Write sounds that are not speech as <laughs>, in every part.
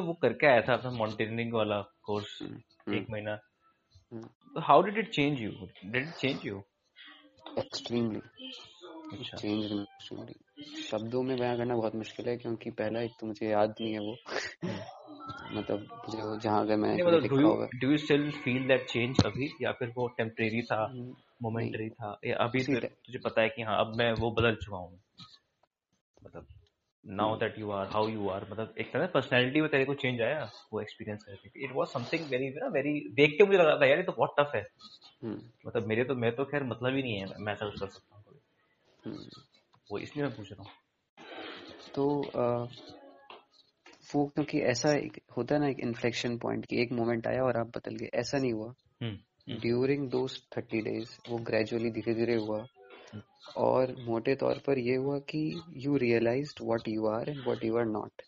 वो करके आया था अपना माउंटेनियरिंग वाला कोर्स हम्म, एक महीना। हम्म, तो how did it change you did it change you extremely change शब्दों में बयां करना बहुत मुश्किल है क्योंकि पहला एक तो मुझे याद नहीं है वो। हम्म। मतलब वो जहाँ कभी मतलब do you still feel that change अभी या फिर वो टेम्परेरी था हम्म, मोमेंटरी था? या अभी तुझे पता है कि हाँ अब मैं वो बदल चुका हूँ? मतलब now that you are how you are मतलब एक तरह पर्सनैलिटी में तेरे को चेंज आया वो एक्सपीरियंस करके इट वाज समथिंग वेरी ना वेरी देख के मुझे लगा था यार ये तो बहुत टफ है। हम्म, मतलब मेरे तो मैं तो खैर मतलब ही नहीं है मैं ऐसा कुछ कर सकता हूँ। हम्म। वो इसलिए मैं पूछ रहा हूँ। तो वो क्योंकि ऐसा एक होता है ना एक इन्फ्लेक्शन पॉइंट की एक मोमेंट आया और आप बदल गए। ऐसा नहीं हुआ। ड्यूरिंग दोज थर्टी डेज़ वो ग्रेजुअली धीरे धीरे हुआ। और मोटे तौर पर ये हुआ कि you realise what you are and what you are not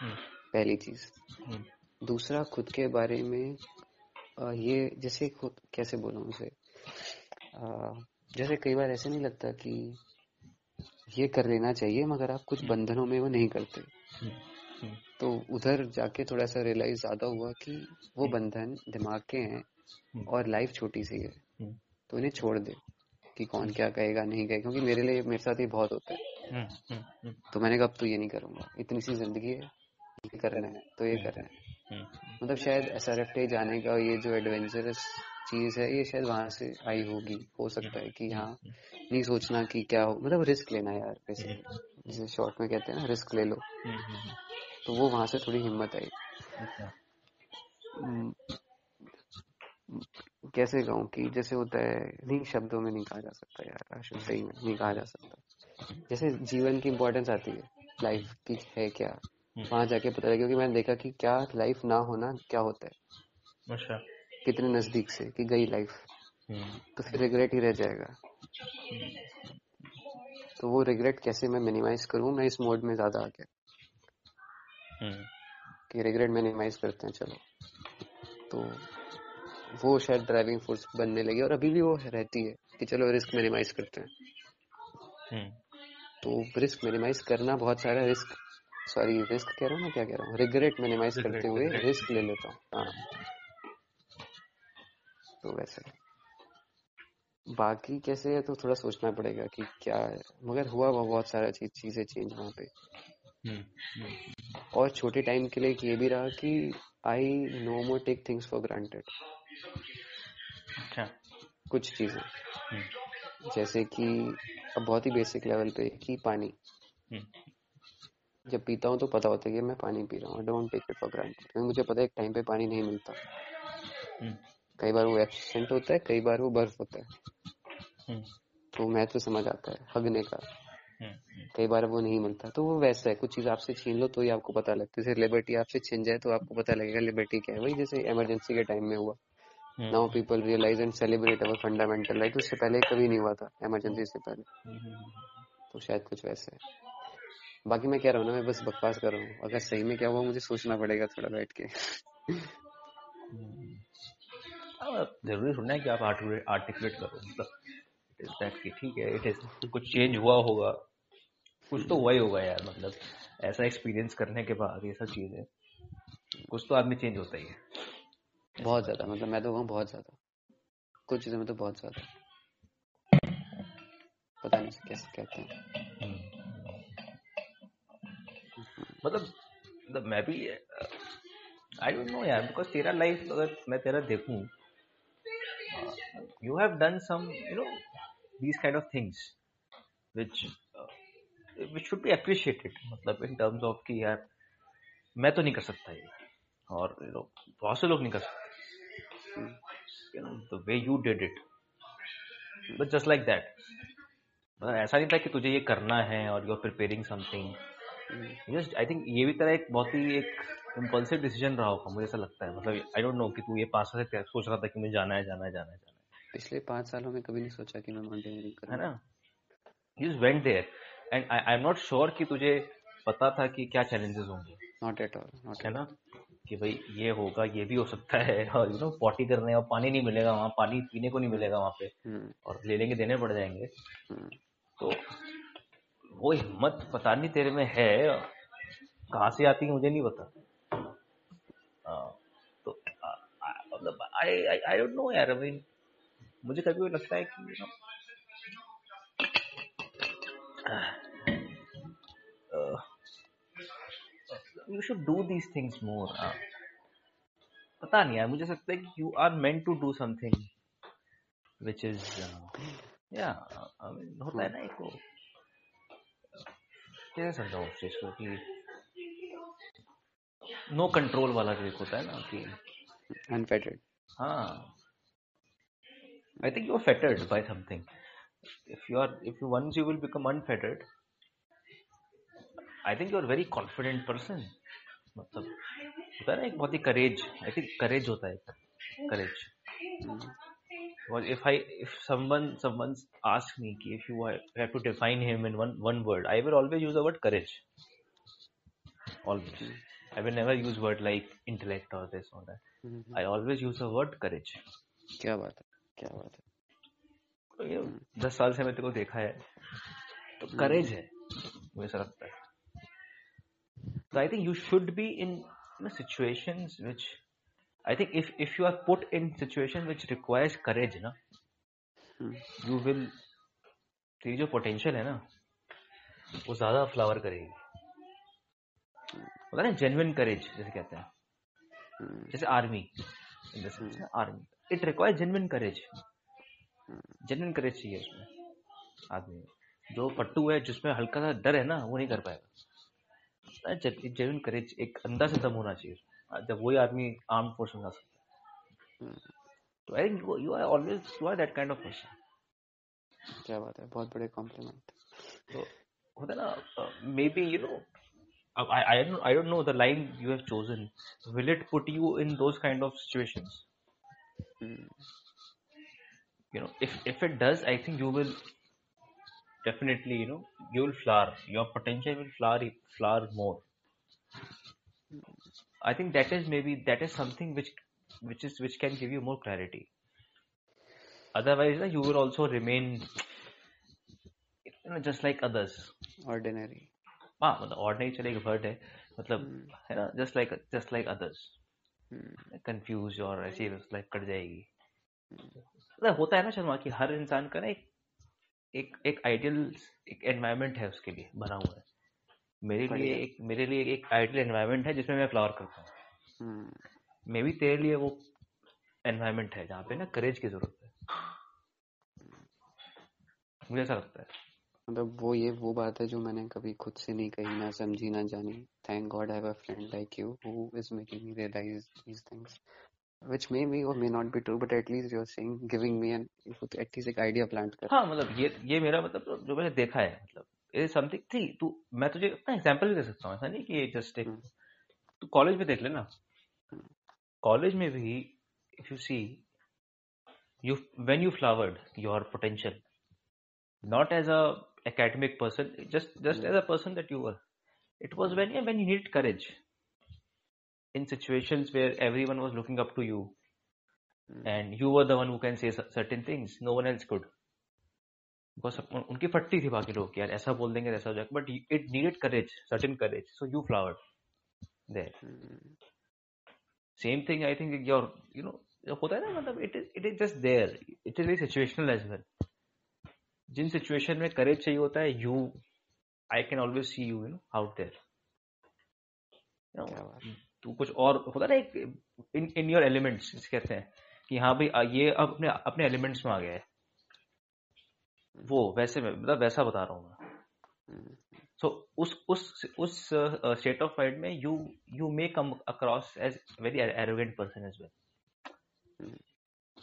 हम्म, पहली चीज़। हम्म, दूसरा खुद के बारे में ये जैसे खुद कैसे बोलूँ उसे? जैसे कई बार ऐसे नहीं लगता कि ये कर लेना चाहिए मगर आप कुछ बंधनों में वो नहीं करते। हम्म, हम्म, तो उधर जाके थोड़ा सा रियलाइज़ ज़्यादा हुआ कि वो बंधन दिमाग के हैं हम्म, और लाइफ छोटी सी है। हम्म, तो इन्हें छोड़ दे। कि कौन क्या कहेगा नहीं कहेगा क्योंकि मेरे लिए मेरे साथ ये बहुत होता है। हम्म, हम्म, हम्म, तो मैंने कहा अब तो ये नहीं करूँगा। इतनी सी ज़िंदगी है ये करना है तो ये करना है। मतलब शायद एस आर एफ़ जाने का ये जो एडवेंचरस चीज़ है ये शायद वहाँ से आई होगी हो सकता है कि हाँ नहीं सोचना कि क्या हो मतलब रिस्क लेना यार बेसिकली जिसे शॉर्ट में कहते हैं ना रिस्क ले लो। तो वो वहाँ से थोड़ी हिम्मत आई। अच्छा, कैसे कहूँ कि जैसे होता है नहीं शब्दों में नहीं कहा जा सकता यार आशु सही में नहीं कहा जा सकता। जैसे जीवन की इम्पोर्टेंस आती है लाइफ की है क्या? वहाँ जाके पता लगा क्योंकि मैंने देखा कि क्या लाइफ ना होना क्या होता है। अच्छा। कितने नज़दीक से कि गई लाइफ हम्म, तो फिर रिग्रेट ही रह जाएगा। तो वो रिग्रेट कैसे मैं मिनिमाइज करूँ? मैं इस मोड में ज़्यादा आ गया हम्म, कि रिग्रेट मिनिमाइज करते हैं चलो। तो वो शायद ड्राइविंग फोर्स बनने लगी और अभी भी वो रहती है कि चलो रिस्क मिनिमाइज करते हैं। हम्म, तो रिस्क मिनिमाइज करना बहुत सारा रिस्क सॉरी रिस्क कह रहा हूँ मैं क्या कह रहा हूँ? रिग्रेट मिनिमाइज करते हुए रिस्क ले लेता हूँ। हाँ। तो वैसे। बाकी कैसे है तो थोड़ा सोचना पड़ेगा कि क्या है। मगर हुआ बहुत सारा चीज़ चीज़ें चेंज वहाँ पे। हम्म, हम्म, और छोटे टाइम के लिए ये भी रहा कि I no more take things for granted अच्छा। कुछ चीज़ें। जैसे कि अब बहुत ही बेसिक लेवल पे कि पानी। हम्म, जब पीता हूँ तो पता होता है कि मैं पानी पी रहा हूँ। Don't take it for granted क्योंकि मुझे पता है एक टाइम पे पानी नहीं मिलता। हम्म, कई बार वो एक्सीडेंट होता है कई बार वो बर्फ़ होता है। हम्म, तो महत्व समझ आता है हगने का। कई बार वो नहीं मिलता। तो वो वैसा है कुछ चीज़ आपसे छीन लो तो ही आपको पता लगता है। जैसे लिबर्टी आपसे छीन जाए तो आपको पता लगेगा लिबर्टी क्या है। वही जैसे इमरजेंसी के टाइम में हुआ। Now people realise and celebrate our fundamental right उससे पहले कभी नहीं हुआ था इमरजेंसी से पहले। तो शायद कुछ वैसे है। बाकी मैं कह रहा हूँ ना मैं बस बकवास कर रहा हूँ। अगर सही में क्या हुआ मुझे सोचना पड़ेगा थोड़ा बैठ के। हम्म। हाँ, ज़रूरी थोड़ी ना है कि आप आर्टिकुलेट करो। मतलब इट इज़ ठीक है इट इज़ कुछ चेंज हुआ होगा। कुछ तो हुआ ही होगा यार मतलब ऐसा एक्सपीरियंस करने के बाद ये सब चीज़ें कुछ तो आदमी चेंज होता ही है। बहुत ज़्यादा मतलब मैं तो कहूँ बहुत ज़्यादा। कुछ चीज़ों में तो बहुत ज़्यादा। पता नहीं कैसे कहते हैं। मतलब मतलब मैं भी आई डोंट नो यार बिकॉज़ तेरा लाइफ अगर मैं तेरा देखूँ you have done some you know these kind of things which which should be appreciated मतलब इन टर्म्स ऑफ़ कि यार मैं तो नहीं कर सकता ये और यू नो बहुत से लोग नहीं कर सकते। The way you did it but just like that ऐसा नहीं था कि तुझे ये करना है और you are preparing something just I think ये भी तेरा एक बहुत ही एक इम्पल्सिव डिसीज़न रहा होगा मुझे ऐसा लगता है। मतलब आई डोंट नो कि तू ये पास से सोच रहा था कि मुझे जाना है जाना है जाना है जाना है। पिछले पाँच सालों में कभी नहीं सोचा कि मैं माउंटेनियरिंग है ना? You went there and I am not sure कि तुझे पता था कि क्या चैलेंजेस होंगे। नॉट एट ऑल है ना? कि भाई ये होगा ये भी हो सकता है। <laughs> और यू नो पॉटी करने और पानी नहीं मिलेगा वहाँ पानी पीने को नहीं मिलेगा वहाँ पे। हम्म। और ले लेंगे देने पड़ जाएँगे। हम्म। तो वो हिम्मत पता नहीं तेरे में है कहाँ से आती है मुझे नहीं पता। तो मतलब आई आई डोंट नो यार आई मुझे कभी लगता है कि You know you should do these things more पता नहीं यार मुझे लगता है कि you are meant to do something which is या होता है ना एक कैसे समझाऊं उस चीज को कि नो कंट्रोल वाला जो एक होता है ना कि अनफेटेड हाँ I think you're fettered by something. If you are, if you once you will become unfettered, I think you're a very confident person. मतलब होता है ना एक बहुत ही करेज आई थिंक करेज होता है करेज और if I if someone someone ask me कि if you have to define him in one one word I will always use the word courage always I will never use word like intellect और this और that I always use the word courage क्या बात है क्या बात है। hmm. दस साल से मैं तेरे को देखा है। तो hmm. करेज है मुझे लगता है। तो I think you should be in situations which I think if if you are put in situation which requires courage ना यू विल तेरी जो पोटेंशियल है ना वो ज़्यादा फ्लावर करेगी। होता है ना जेन्युइन करेज जैसे कहते हैं। जैसे army in the sense army it require genuine courage genuine courage चाहिए उसमें आदमी जो पट्टू है जिसमें हल्का सा डर है ना वो नहीं कर पाएगा। जेन्युइन करेज एक अंदर से दम होना चाहिए जब वही आदमी आर्म फोर्स में जा सकता है तो I think you are always you are that kind of person क्या बात है बहुत बड़े कॉम्प्लीमेंट तो होता है ना maybe you know I, I don't I don't know the line you have chosen. Will it put you in those kind of situations? you know if if it does i think you will definitely you know you will flower your potential will flower flower more i think that is maybe that is something which which is which can give you more clarity otherwise you will also remain you know just like others ordinary हाँ मतलब ordinary चले एक word है मतलब है ना just like just like others confuse और ऐसी लाइफ कट जाएगी मतलब होता है ना शर्मा कि हर इंसान का ना एक एक एक आइडियल एक एनवायरनमेंट है उसके लिए बना हुआ है। मेरे लिए एक मेरे लिए एक आइडियल एनवायरनमेंट है जिसमें मैं फ्लावर करता हूँ। मे भी तेरे लिए वो एनवायरनमेंट है जहाँ पे ना करेज की ज़रूरत है। मुझे ऐसा लगता है। मतलब वो ये वो बात है जो मैंने कभी खुद से नहीं कही ना समझी ना जानी। Thank God I have a friend like you who is making me realise these things which may be or may not be true but at least you're saying giving me an at least एक idea plant कर हाँ मतलब ये ये मेरा मतलब जो मैंने देखा है मतलब ये समथिंग थी तू मैं तुझे अपना एग्जांपल भी दे सकता हूँ ऐसा नहीं कि जस्ट एक तू कॉलेज में देख लेना कॉलेज में भी if you see you when you flowered your potential not as a academic person just just as a person that you were it was when yeah, when you needed courage in situations where everyone was looking up to you and you were the one who can say certain things no one else could because उनकी फटती थी बाकी लोग यार ऐसा बोल देंगे ऐसा हो जाएगा but it needed courage certain courage so you flowered there same thing I think your you know होता है ना मतलब it is it is just there it is very situational as well Jin situation में courage चाहिए होता है you I can always see you you know out there तू कुछ और होता ना एक इन इन योर एलिमेंट्स कहते हैं कि हाँ भाई ये अब अपने अपने एलिमेंट्स में आ गया है। वो वैसे में मतलब वैसा बता रहा हूँ मैं। सो so, उस उस उस स्टेट ऑफ़ माइंड में you you may come across as very arrogant person as well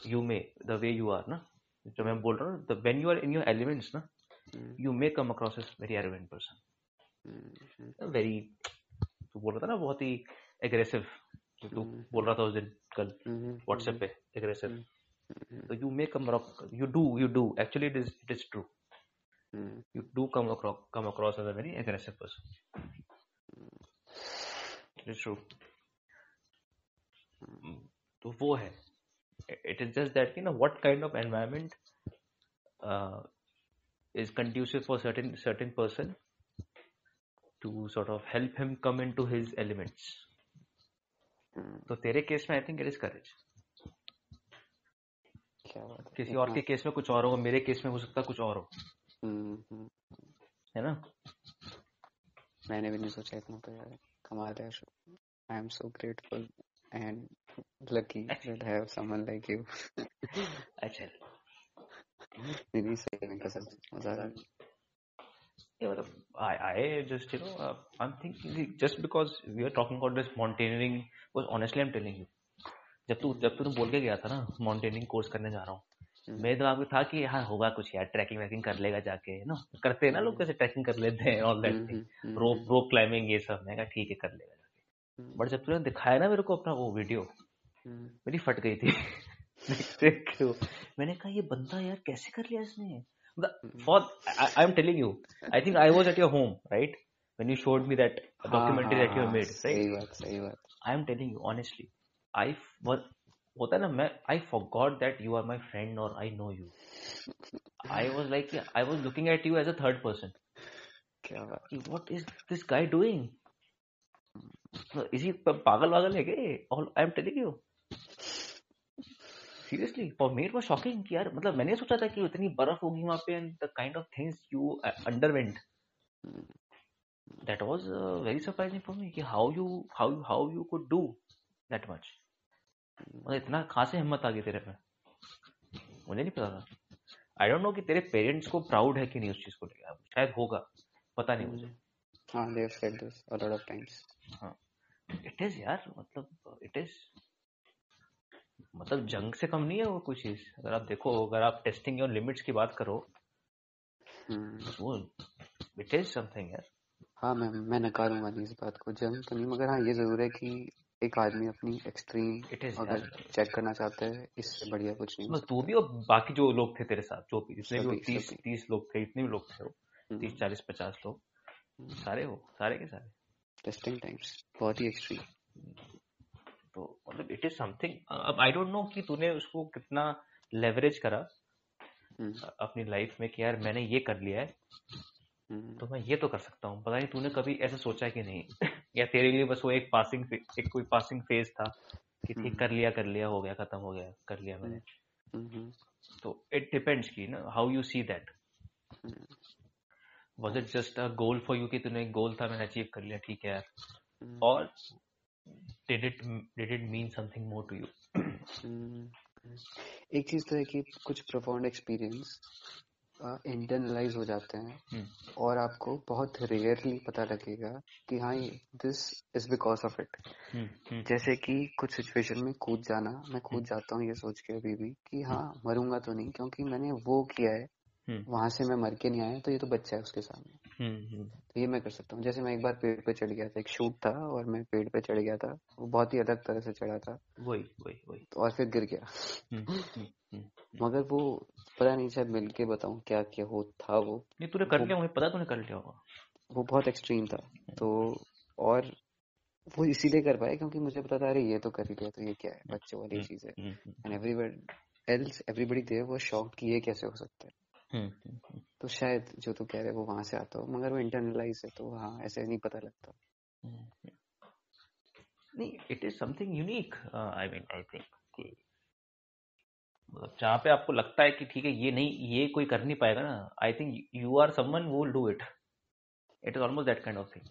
you may the way you are ना? जो मैं बोल रहा हूँ when you are in your elements ना? You may come across as very arrogant person very तू बोल रहा था ना बहुत ही एग्रेसिव तो तू हम्म। बोल रहा था उस दिन कल हम्म, हम्म, व्हाट्सएप पे एग्रेसिव तो you make come rock you do you do actually it is it is true you do come across come across as a very aggressive person it's true तो वो है। इट इज़ जस्ट दैट कि ना what kind of environment is conducive for certain certain person to sort of help him come into his elements तो तेरे case में I think it is courage है? किसी और के केस में कुछ और होगा मेरे केस में हो सकता कुछ और हो। हम्म, हम्म, है ना? मैंने भी नहीं सोचा इतना तो यार कमाल है I am so grateful and lucky that have someone like you अच्छा। नहीं सही में कसम से मज़ाक नहीं Yeah, but I, I just, you know, uh, I'm thinking just because we are talking about this mountaineering, because honestly, I'm telling you, जब तू जब तूने बोल के गया था ना माउंटेनिंग कोर्स करने जा रहा हूँ हम्म, मेरे दिमाग में था कि हाँ होगा कुछ यार ट्रैकिंग वैकिंग कर लेगा जाके है ना? करते हैं ना लोग कैसे ट्रैकिंग कर लेते हैं all that hmm, thing hmm, rope rope climbing ये सब मैं कहा ठीक है कर लेगा जाके। हम्म, बट जब तूने दिखाया ना मेरे को अपना वो वीडियो हम्म, मेरी फट गई थी। <laughs> मैंने कहा ये बंदा यार कैसे कर लिया इसने? हम्म। For I am telling you I think I was at your home right when you showed me that हाँ documentary हाँ that you have हाँ made right सही बात सही बात I am telling you honestly I was होता है ना मैं I forgot that you are my friend or I know you I was like I was looking at you as a third person क्या बात कि what is this guy doing is he प- पागल वागल है क्या all I am telling you seriously for me it shocking कि यार मतलब मैंने सोचा था कि इतनी बर्फ़ होगी वहाँ पे and the kind of things you underwent that was very surprising for me कि how you how you how you could do that much मतलब इतना खास हिम्मत आ गई तेरे पे। मुझे नहीं पता था। आई डोंट नो कि तेरे पेरेंट्स को प्राउड है कि नहीं उस चीज़ को लेकर शायद होगा। पता नहीं मुझे। हाँ they have said this a lot of times हाँ। इट इज़ यार मतलब इट इज़ मतलब जंग से कम नहीं है वो कुछ चीज़। अगर आप देखो अगर आप टेस्टिंग और लिमिट्स की बात करो हम्म, वो इट इज़ समथिंग यार। हाँ मैं मैं नकारूँगा नहीं इस बात को जंग तो नहीं मगर हाँ ये ज़रूर है कि एक आदमी अपनी एक्सट्रीम अगर चेक करना चाहता है इससे बढ़िया कुछ नहीं हो मतलब तू भी और बाकी जो लोग थे तेरे साथ जो भी जितने भी तीस तीस लोग थे इतने भी लोग थे वो हम्म, तीस चालीस पचास लोग हम्म, सारे हो सारे के सारे। टेस्टिंग टाइम्स बहुत ही एक्सट्रीम तो मतलब इट इज़ समथिंग अब आई डोंट नो कि तूने उसको कितना लेवरेज करा हम्म, अपनी लाइफ में कि यार मैंने ये कर लिया है हम्म, तो मैं ये तो कर सकता हूँ। पता नहीं तूने कभी ऐसा सोचा कि नहीं? या तेरे लिए बस वो एक पासिंग एक कोई पासिंग फ़ेज़ था कि ठीक हम्म, कर लिया कर लिया हो गया खत्म हो गया कर लिया मैंने। तो इट डिपेंड्स की ना how you see that was it just a goal for you कि तूने एक गोल था मैंने अचीव कर लिया ठीक है यार? और did it did it mean something more to you हम्म, एक चीज़ तो है कि कुछ प्रोफाउंड एक्सपीरियंस इंटरनलाइज हो जाते हैं और आपको बहुत रेयरली पता लगेगा कि हाँ this is because of it जैसे कि कुछ सिचुएशन में कूद जाना मैं कूद जाता हूँ ये सोच के अभी भी कि हाँ मरूँगा तो नहीं क्योंकि मैंने वो किया है वहाँ से मैं मर के नहीं आया तो ये तो बच्चा है उसके सामने। तो ये मैं कर सकता हूँ। जैसे मैं एक बार पेड़ पे चढ़ गया था एक शूट था और मैं पेड़ पे चढ़ गया था वो बहुत ही अलग तरह से चढ़ा था। वही वही वही। तो और फिर गिर गया। हम्म, हम्म, हम्म। मगर वो पता नहीं शायद मिल के बताऊँ क्या क्या हो था वो। नहीं तूने कर लिया मुझे पता तूने कर लिया होगा। वो बहुत एक्सट्रीम था। तो और वो इसीलिए कर पाए क्योंकि मुझे पता था अरे ये तो कर ही लिया तो ये क्या है बच्चों वाली हम्म, चीज़ है। हम्म, हम्म, and everyone else everybody there was shocked कि ये कैसे हो सकता है। हम्म, हम्म, हम्म, तो शायद जो तू कह रहे वो वहाँ से आता हो मगर वो इंटरनलाइज है तो हाँ ऐसे नहीं पता लगता। हम्म। नहीं it is something unique I mean I think मतलब जहाँ पे आपको लगता है कि ठीक है ये नहीं ये कोई कर नहीं पाएगा ना I think you are someone वो do it it is almost that kind of thing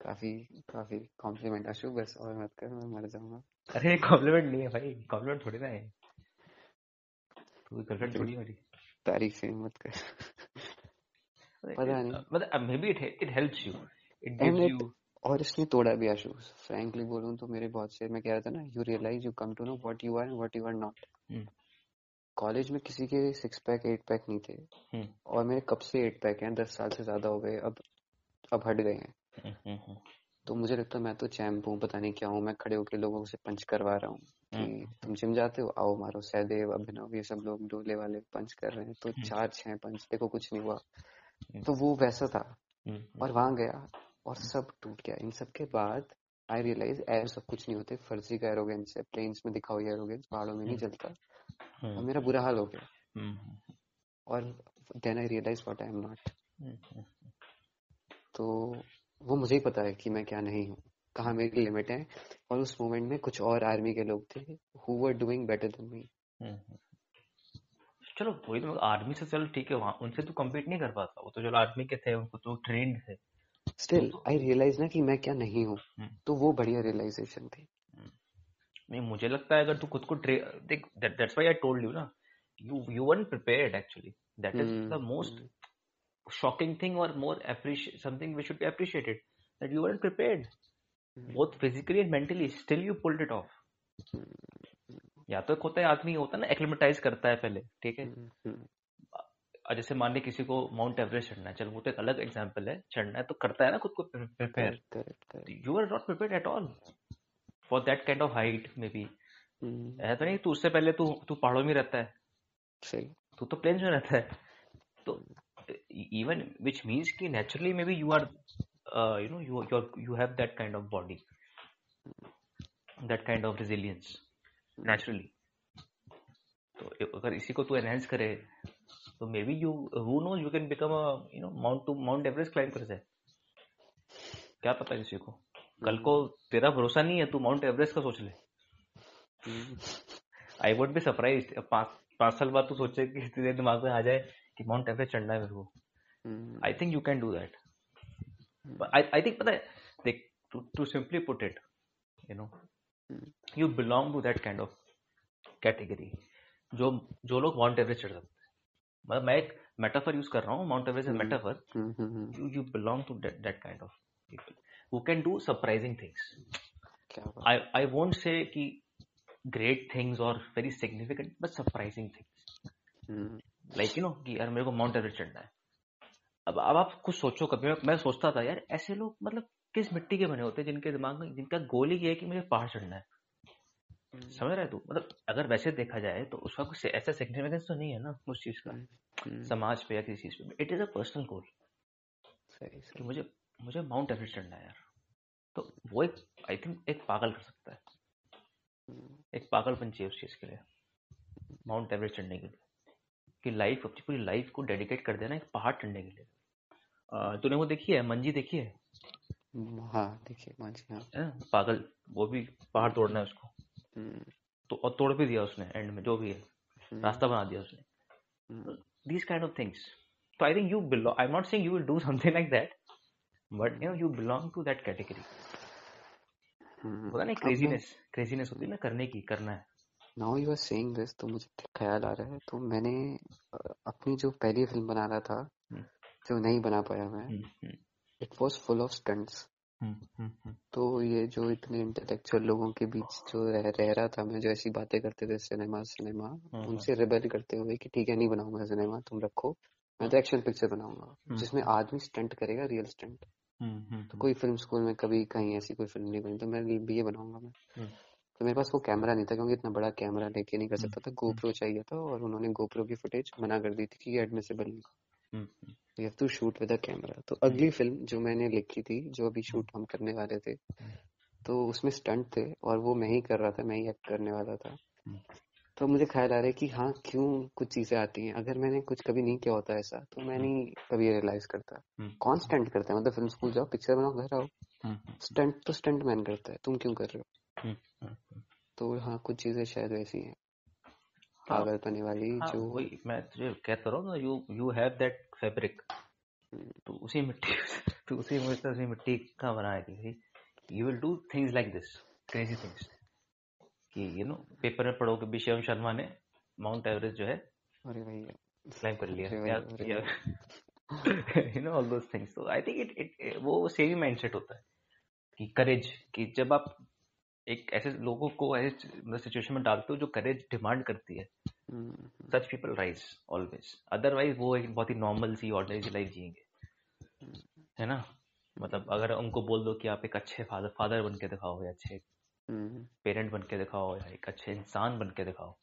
काफ़ी काफ़ी कॉम्प्लीमेंट अशु बस और मत कर मैं मर जाऊँगा। अरे कॉम्प्लीमेंट नहीं है भाई कॉम्प्लीमेंट थोड़ी ना है। तू गर्लफ्रेंड थोड़ी मेरी। तारीफ़ से मत कर। पता नहीं। मतलब maybe it it helps you it gives you और इसने तोड़ा भी आशु फ्रैंकली बोलूँ तो मेरे बहुत से मैं कह रहा था ना you realise you come to know what you are and what you are not college में किसी के सिक्स पैक एट पैक नहीं थे। और मेरे कब से एट पैक हैं? दस साल से ज़्यादा हो गए अब अब हट गए हैं। तो मुझे लगता है मैं तो चैम्प हूँ पता नहीं क्या हूँ मैं खड़े होकर लोगों से पंच करवा रहा हूँ। कि तुम जिम जाते हो आओ मारो सहदेव अभिनव ये सब लोग डोले वाले पंच कर रहे हैं तो चार छह पंच देखो कुछ नहीं हुआ। तो वो वैसा था और वहाँ गया और सब टूट गया। इन सब के बाद आई रियलाइज़ ऐसा सब कुछ नहीं होते फर्जी का एरोगेंस है प्लेन्स में दिखाओ ये एरोगेंस पहाड़ों में नहीं चलता और मेरा बुरा हाल हो गया। और then I realise what I am not तो वो मुझे ही पता है कि मैं क्या नहीं हूँ। कहाँ मेरी लिमिट है। और उस मोमेंट में कुछ और आर्मी के लोग थे who were doing better than me चलो वही तो आर्मी से चलो ठीक है वहाँ उनसे तो कम्पीट नहीं कर पाता। वो तो चलो आर्मी के थे उनको तो ट्रेंड थे। स्टिल आई रियलाइज़ ना कि मैं क्या नहीं हूँ। हम्म। तो वो बढ़िया रियलाइजेशन थी। नहीं मुझे लगता है अगर तू खुद को देख that's why I told you ना। You you one prepared actually that is hmm, the most shocking thing or more appreciate something which should be appreciated that you weren't prepared hmm, both physically and mentally still you pulled it off. या तो एक होता है आदमी होता है ना acclimatise करता है पहले ठीक है? हम्म, और जैसे मान ले किसी को माउंट एवरेस्ट चढ़ना है चल वो तो एक अलग एग्जांपल है चढ़ना है तो करता है ना खुद को prepare. You are not prepare at all for that kind of height maybe ऐसा तो नहीं तू उससे पहले तू तू पहाड़ों में रहता है। सही। तू तो प्लेन्स में रहता है। तो इवन विच मीन्स कि naturally maybe you are you know you you have that kind of body that kind of resilience naturally तो ए- अगर इसी को तू एनहेंस करे तो maybe you who knows you can become a you know Mount to Mount Everest climb कर जाए क्या पता किसी को? कल को तेरा भरोसा नहीं है तू माउंट एवरेस्ट का सोच ले। आई वुड बी सरप्राइज़ पाँच पाँच साल बाद तू सोचे कि तेरे दिमाग में आ जाए कि माउंट एवरेस्ट चढ़ना है मेरे को। I think you can do that I I think पता है to simply put it you know hmm, you belong to that kind of category जो जो लोग माउंट एवरेस्ट चढ़ सकते हैं। मतलब मैं एक मेटाफर यूज़ कर रहा हूँ Mount Everest. Metaphor you you belong you that kind of that that kind of people who can do surprising things. क्या बात। I i won't say कि great things or very significant but surprising things. Hmm, like you know कि यार मेरे को mount Everest चढ़ना है। अब अब आप कुछ सोचो कभी मैं, सोचता था यार ऐसे लोग मतलब किस मिट्टी के बने होते हैं जिनके दिमाग में जिनका गोल ही ये है कि मुझे पहाड़ चढ़ना है? हम्म, समझ रहे तू मतलब अगर वैसे देखा जाए तो उसका कुछ ऐसा सिग्निफिकेंस तो नहीं है ना उस चीज़ का हम्म, हम्म, समाज पे या किसी चीज़ पे। It is a personal goal कि मुझे मुझे माउंट एवरेस्ट चढ़ना है यार। तो वो एक आई थिंक एक पागल कर सकता है। एक पागलपन चाहिए उस चीज़ के लिए माउंट एवरेस्ट चढ़ने के लिए। कि लाइफ अपनी पूरी लाइफ को डेडिकेट कर देना एक पहाड़ चढ़ने के लिए। तूने वो देखी है? मंजी देखी है? हाँ देखिए हाँ। पागल वो भी पहाड़ तोड़ना है उसको। हम्म, तो और तोड़ भी दिया उसने एंड में जो भी है। हम्म, रास्ता बना दिया उसने। हम्म, these kind of things so i think you belong i'm not saying you will do <laughs> something like that but you know you belong to that category हम्म। होता ना क्रेजीनेस क्रेजीनेस होती है ना करने की करना है। Now you are saying this तो मुझे ख्याल आ रहा है। तो मैंने अपनी जो पहली फ़िल्म बना रहा था हम्म, जो नहीं बना पाया मैं हम्म, हम्म, it was full of stunts. तो ये जो इतने इंटेलेक्चुअल लोगों के बीच जो रह, रह रहा था मैं जो ऐसी बातें करते थे सिनेमा सिनेमा हम्म, उनसे रिबेल करते हुए कि ठीक है नहीं बनाऊँगा सिनेमा तुम रखो मैं तो एक्शन पिक्चर बनाऊँगा जिसमें आदमी स्टंट करेगा रियल स्टंट तो कोई फ़िल्म स्कूल में कभी कहीं ऐसी कोई फ़िल्म नहीं बनी तो मैं ये बनाऊँगा मैं। तो मेरे पास वो कैमरा नहीं था क्योंकि इतना बड़ा कैमरा लेके नहीं कर हम्म, सकता था। गोप्रो चाहिए था और उन्होंने गोप्रो की फुटेज मना कर दी थी कि ये एडमिसिबल नहीं। हम्म, हम्म, you have to shoot with a camera तो अगली फ़िल्म जो मैंने लिखी थी जो अभी शूट हम करने वाले थे हम्म, तो उसमें स्टंट थे और वो मैं ही कर रहा था मैं ही एक्ट करने वाला था। हम्म, तो मुझे ख्याल आ रहा है कि हाँ क्यों कुछ चीज़ें आती हैं? अगर मैंने कुछ कभी नहीं किया होता ऐसा तो मैं हम्म, नहीं कभी रियलाइज़ करता। हम्म, कौन स्टंट करता है मतलब फ़िल्म स्कूल जाओ पिक्चर बनाओ घर आओ। हम्म, हम्म, स्टंट तो स्टंट मैन करता है तुम क्यों कर रहे हो? हम्म, हम्म। तो हाँ कुछ चीज़ें शायद वैसी हैं। हाँ। पागलपने वाली हाँ जो वही मैं तुझे कहता रहा ना you you have that fabric हम्म, तो उसी मिट्टी तो उसी मुझे उसी मिट्टी का बना है you will do things like this crazy things कि यू नो पेपर में पढ़ो कि शर्मा ने माउंट एवरेस्ट जो है अरे भैया क्लाइम कर लिया। You know all those things तो आई थिंक इट इट वो सेम माइंडसेट होता है। कि करेज कि जब आप एक ऐसे लोगों को ऐसे सिचुएशन में डालते हो जो करेज डिमांड करती है। हम्म, such people rise always otherwise वो एक बहुत ही नॉर्मल सी ऑर्डनरी सी लाइफ जिएँगे। हम्म, है ना? मतलब अगर उनको बोल दो कि आप एक अच्छे फादर फादर बन के दिखाओ या अच्छे हम्म, पेरेंट बन के दिखाओ या एक अच्छे इंसान बन के दिखाओ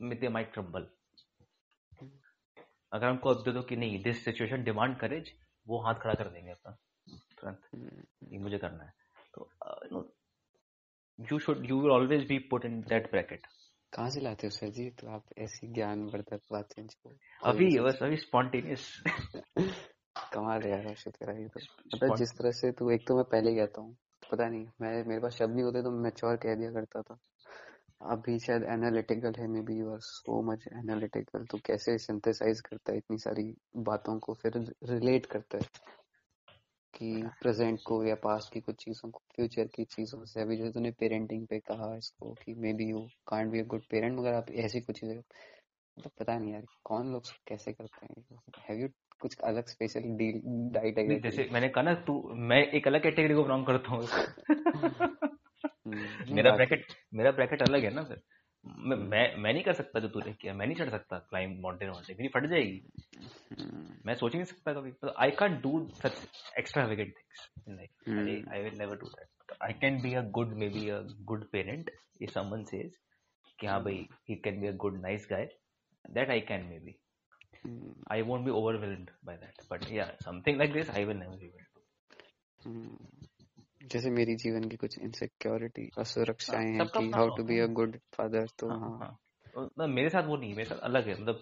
दे माइट ट्रम्बल अगर हमको अब दे दो कि नहीं दिस सिचुएशन डिमांड करेज वो हाथ खड़ा कर देंगे अपना तुरंत। हम्म, ये मुझे करना है। You should you will always be put in that bracket कहाँ से लाते हो सर जी? तो आप ऐसी ज्ञानवर्धक बातें अभी बस अभी स्पॉन्टेनियस। <laughs> कमाल यार अर्षित तेरा ये तो। मतलब जिस तरह से तू एक तो मैं पहले कहता हूँ पता नहीं मैं मेरे पास शब्द नहीं होते तो मैच्योर कह दिया करता था। अभी शायद एनालिटिकल है may be you are so much analytical तो कैसे सिंथेसाइज करता है इतनी सारी बातों को फिर रिलेट करता है। कि प्रेजेंट को या पास्ट की कुछ चीज़ों को फ्यूचर की चीज़ों से। अभी जैसे तूने पेरेंटिंग पे कहा इसको कि may be you can't be a good parent मगर आप ऐसी कुछ चीज़ें मतलब पता नहीं यार कौन लोग कैसे करते हैं? हैव यू कुछ अलग स्पेशल डील डाइट नहीं जैसे मैंने कहा ना तू मैं एक अलग कैटेगरी को बिलोंग करता हूँ। <laughs> <laughs> हम्म, मेरा ब्रैकेट मेरा ब्रैकेट अलग है ना सर। मैं मैं मैं नहीं कर सकता जो तूने किया मैं नहीं चढ़ सकता क्लाइंब माउंटेन वाउंटेन मेरी फट जाएगी। हम्म। मैं सोच ही नहीं सकता कभी। I can do such extravagant things in life I will never do that I can be a good may be a good parent if someone says कि हाँ भाई he can be a good nice guy that I can may be I won't be overwhelmed by that. But yeah, something like this I will never be able to. जैसे मेरी जीवन की कुछ insecurity असुरक्षाएँ हैं कि how to be a good father तो हाँ, हाँ. हाँ। मेरे साथ वो नहीं मेरे साथ अलग है। मतलब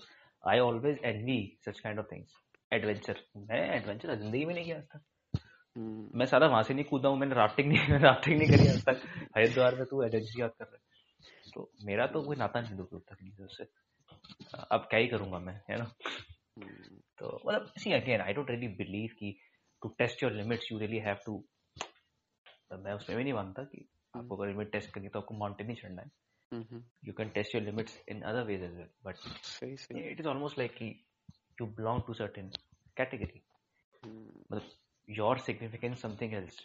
I always envy such kind of things adventure मैं एडवेंचर ज़िंदगी में नहीं किया आज तक। hmm. मैं सारा वहाँ से नहीं कूदा हूँ मैंने राफ्टिंग नहीं राफ्टिंग नहीं करी आज तक। हरिद्वार में तू एडवेंचर याद कर रहा तो मेरा तो कोई नाता नहीं दूर तक नहीं उससे अब क्या ही करूँगा मैं है ना? तो मतलब see again I don't really believe कि to test your limits you really have to मैं उसमें भी नहीं मानता कि आपको अगर लिमिट टेस्ट करनी तो आपको माउंटेन ही चढ़ना है। You can test your limits in other ways as well but it is almost like कि you belong to certain category मतलब योर सिग्निफिकेंस समथिंग एल्स